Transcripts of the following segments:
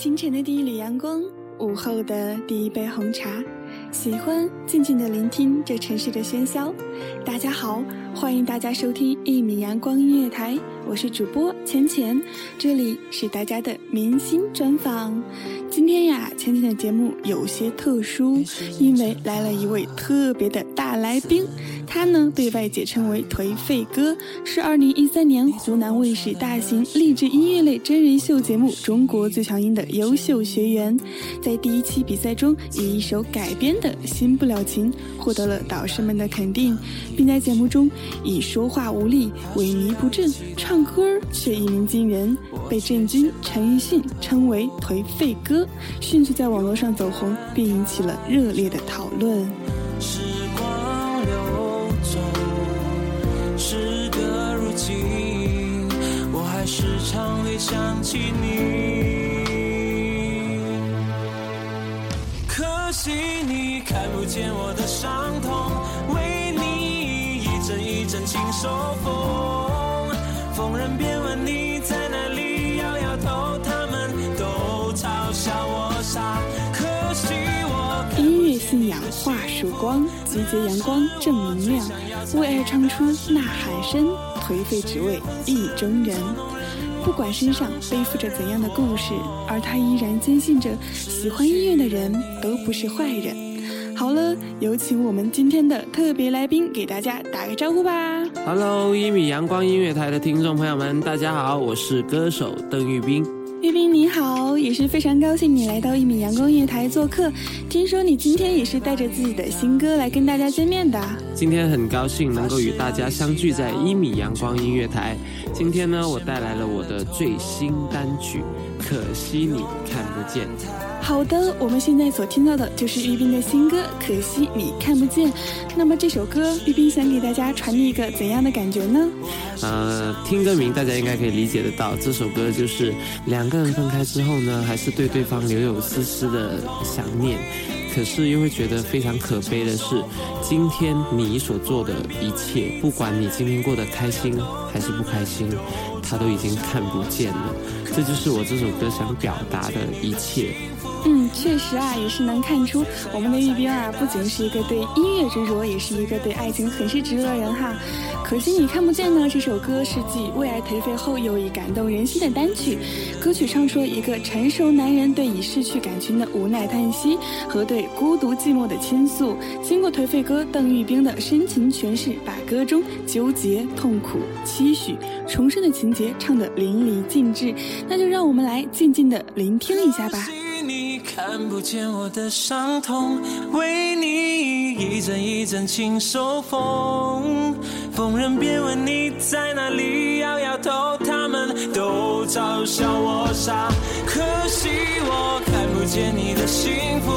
清晨的第一缕阳光，午后的第一杯红茶，喜欢静静的聆听这城市的喧嚣。大家好，欢迎大家收听一米阳光音乐台，我是主播浅浅，这里是大家的明星专访。今天呀，浅浅的节目有些特殊，因为来了一位特别的大来宾。他呢被外界称为“颓废哥”，是2013年湖南卫视大型励志音乐类真人秀节目《中国最强音》的优秀学员。在第一期比赛中，以一首改编的《新不了情》获得了导师们的肯定，并在节目中以说话无力、萎靡不振，唱歌却一鸣惊人，被郑钧、陈奕迅称为“颓废哥”，迅速在网络上走红，并引起了热烈的讨论。时光流走，时隔如今，我还时常会想起你。可惜你看不见我的伤痛，为阵一阵情受风。逢人便问你在哪里，摇摇头，他们都嘲笑我傻。可惜我音乐信仰化曙光，集结阳光正能量，为爱唱出呐喊声，颓废只为意中人。不管身上背负着怎样的故事，而他依然坚信着，喜欢音乐的人都不是坏人。好了，有请我们今天的特别来宾给大家打个招呼吧。Hello，一米阳光音乐台的听众朋友们，大家好，我是歌手邓玉斌。玉斌你好，也是非常高兴你来到一米阳光音乐台做客。听说你今天也是带着自己的新歌来跟大家见面的。今天很高兴能够与大家相聚在一米阳光音乐台。今天呢，我带来了我的最新单曲《可惜你看不见》。好的，我们现在所听到的就是玉斌的新歌《可惜你看不见》。那么这首歌，玉斌想给大家传递一个怎样的感觉呢？呃，听歌名大家应该可以理解得到，这首歌就是两个人分开之后呢，还是对对方留有丝丝的想念，可是又会觉得非常可悲的是，今天你所做的一切，不管你今天过得开心还是不开心，他都已经看不见了。这就是我这首歌想表达的一切。嗯，确实啊，也是能看出我们的玉冰啊，不仅是一个对音乐执着，也是一个对爱情很是执着的人哈。可惜你看不见呢。这首歌是继《为爱颓废》后又一感动人心的单曲。歌曲唱出了一个成熟男人对已逝去感情的无奈叹息和对孤独寂寞的倾诉。经过颓废哥邓玉冰的深情诠释，把歌中纠结、痛苦、期许、重生的情节唱得淋漓尽致。那就让我们来静静的聆听一下吧。看不见我的伤痛，为你一阵一阵情受风。逢人便问你在哪里，摇摇头，他们都嘲笑我傻。可惜我看不见你的幸福，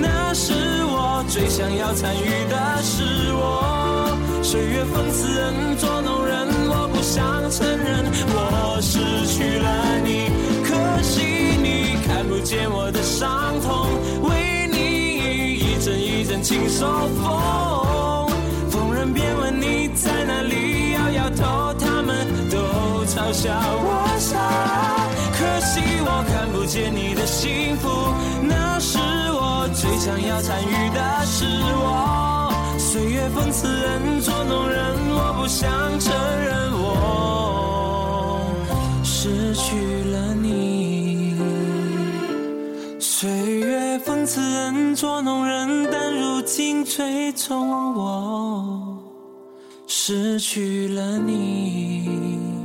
那是我最想要参与的是我。岁月讽刺人，捉弄人，我不想承认我失去了你。可惜见我的伤痛，为你一阵一阵轻手风。逢人便问你在哪里，摇摇头，他们都嘲笑我傻。可惜我看不见你的幸福，那是我最想要参与的是我。岁月讽刺人，捉弄人，我不想承认我失去了你。岁月讽刺人，捉弄人，但如今最终我失去了你。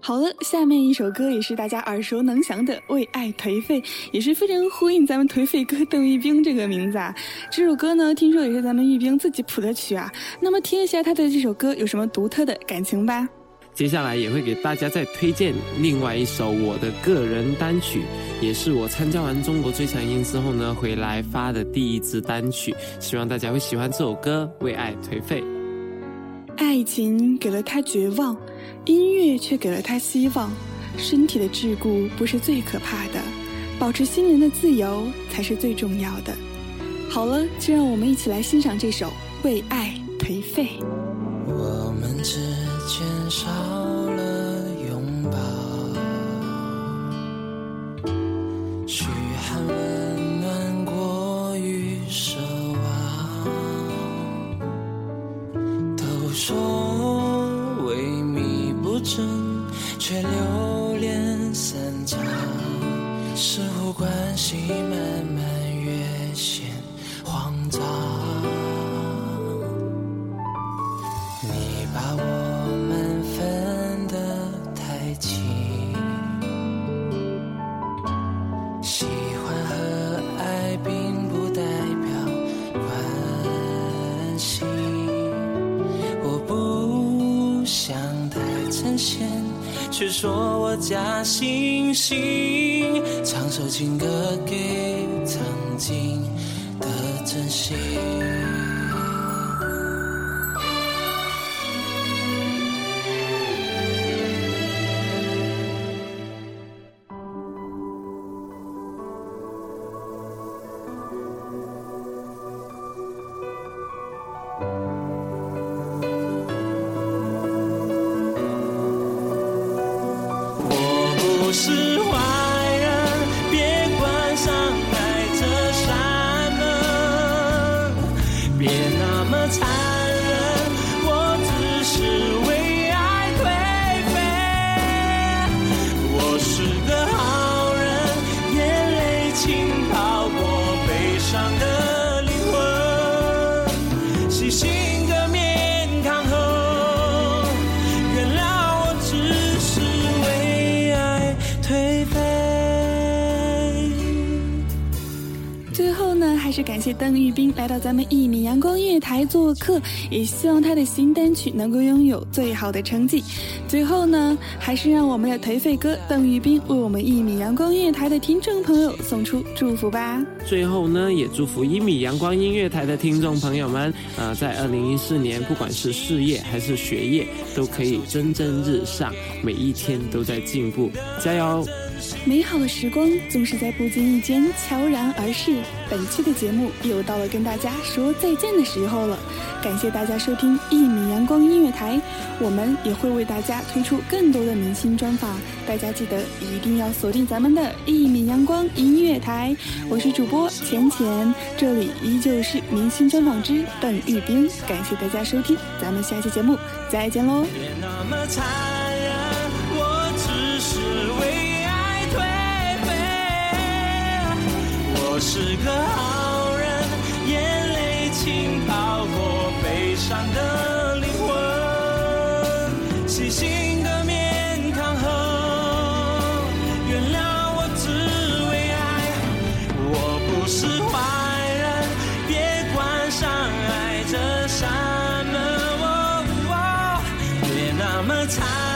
好了，下面一首歌也是大家耳熟能详的《为爱颓废》，也是非常呼应咱们颓废哥邓玉冰这个名字啊。这首歌呢，听说也是咱们玉冰自己谱的曲啊。那么听一下他对这首歌有什么独特的感情吧。接下来也会给大家再推荐另外一首我的个人单曲，也是我参加完中国最强音之后呢回来发的第一支单曲，希望大家会喜欢这首歌《为爱颓废》。爱情给了他绝望。音乐却给了他希望，身体的桎梏不是最可怕的，保持心灵的自由才是最重要的。好了，就让我们一起来欣赏这首《为爱颓废》。我们之间少说萎靡不振。却流连散场，似乎关系慢慢越显却说我假惺惺，唱首情歌给曾经的真心。我是是感谢邓玉斌来到咱们一米阳光音乐台做客，也希望他的新单曲能够拥有最好的成绩。最后呢，还是让我们的颓废哥邓玉斌为我们一米阳光音乐台的听众朋友送出祝福吧。最后呢，也祝福一米阳光音乐台的听众朋友们，呃，在二零一四年，不管是事业还是学业，都可以蒸蒸日上，每一天都在进步，加油！美好的时光总是在不经意间悄然而逝。本期的节目又到了跟大家说再见的时候了，感谢大家收听一米阳光音乐台，我们也会为大家推出更多的明星专访，大家记得一定要锁定咱们的一米阳光音乐台。我是主播浅浅，这里依旧是明星专访之邓玉斌，感谢大家收听，咱们下期节目再见喽。我是个好人，眼泪浸泡过悲伤的灵魂，细心的面抗衡，原谅我只为爱。我不是坏人，别关上爱这扇门，哦别那么残。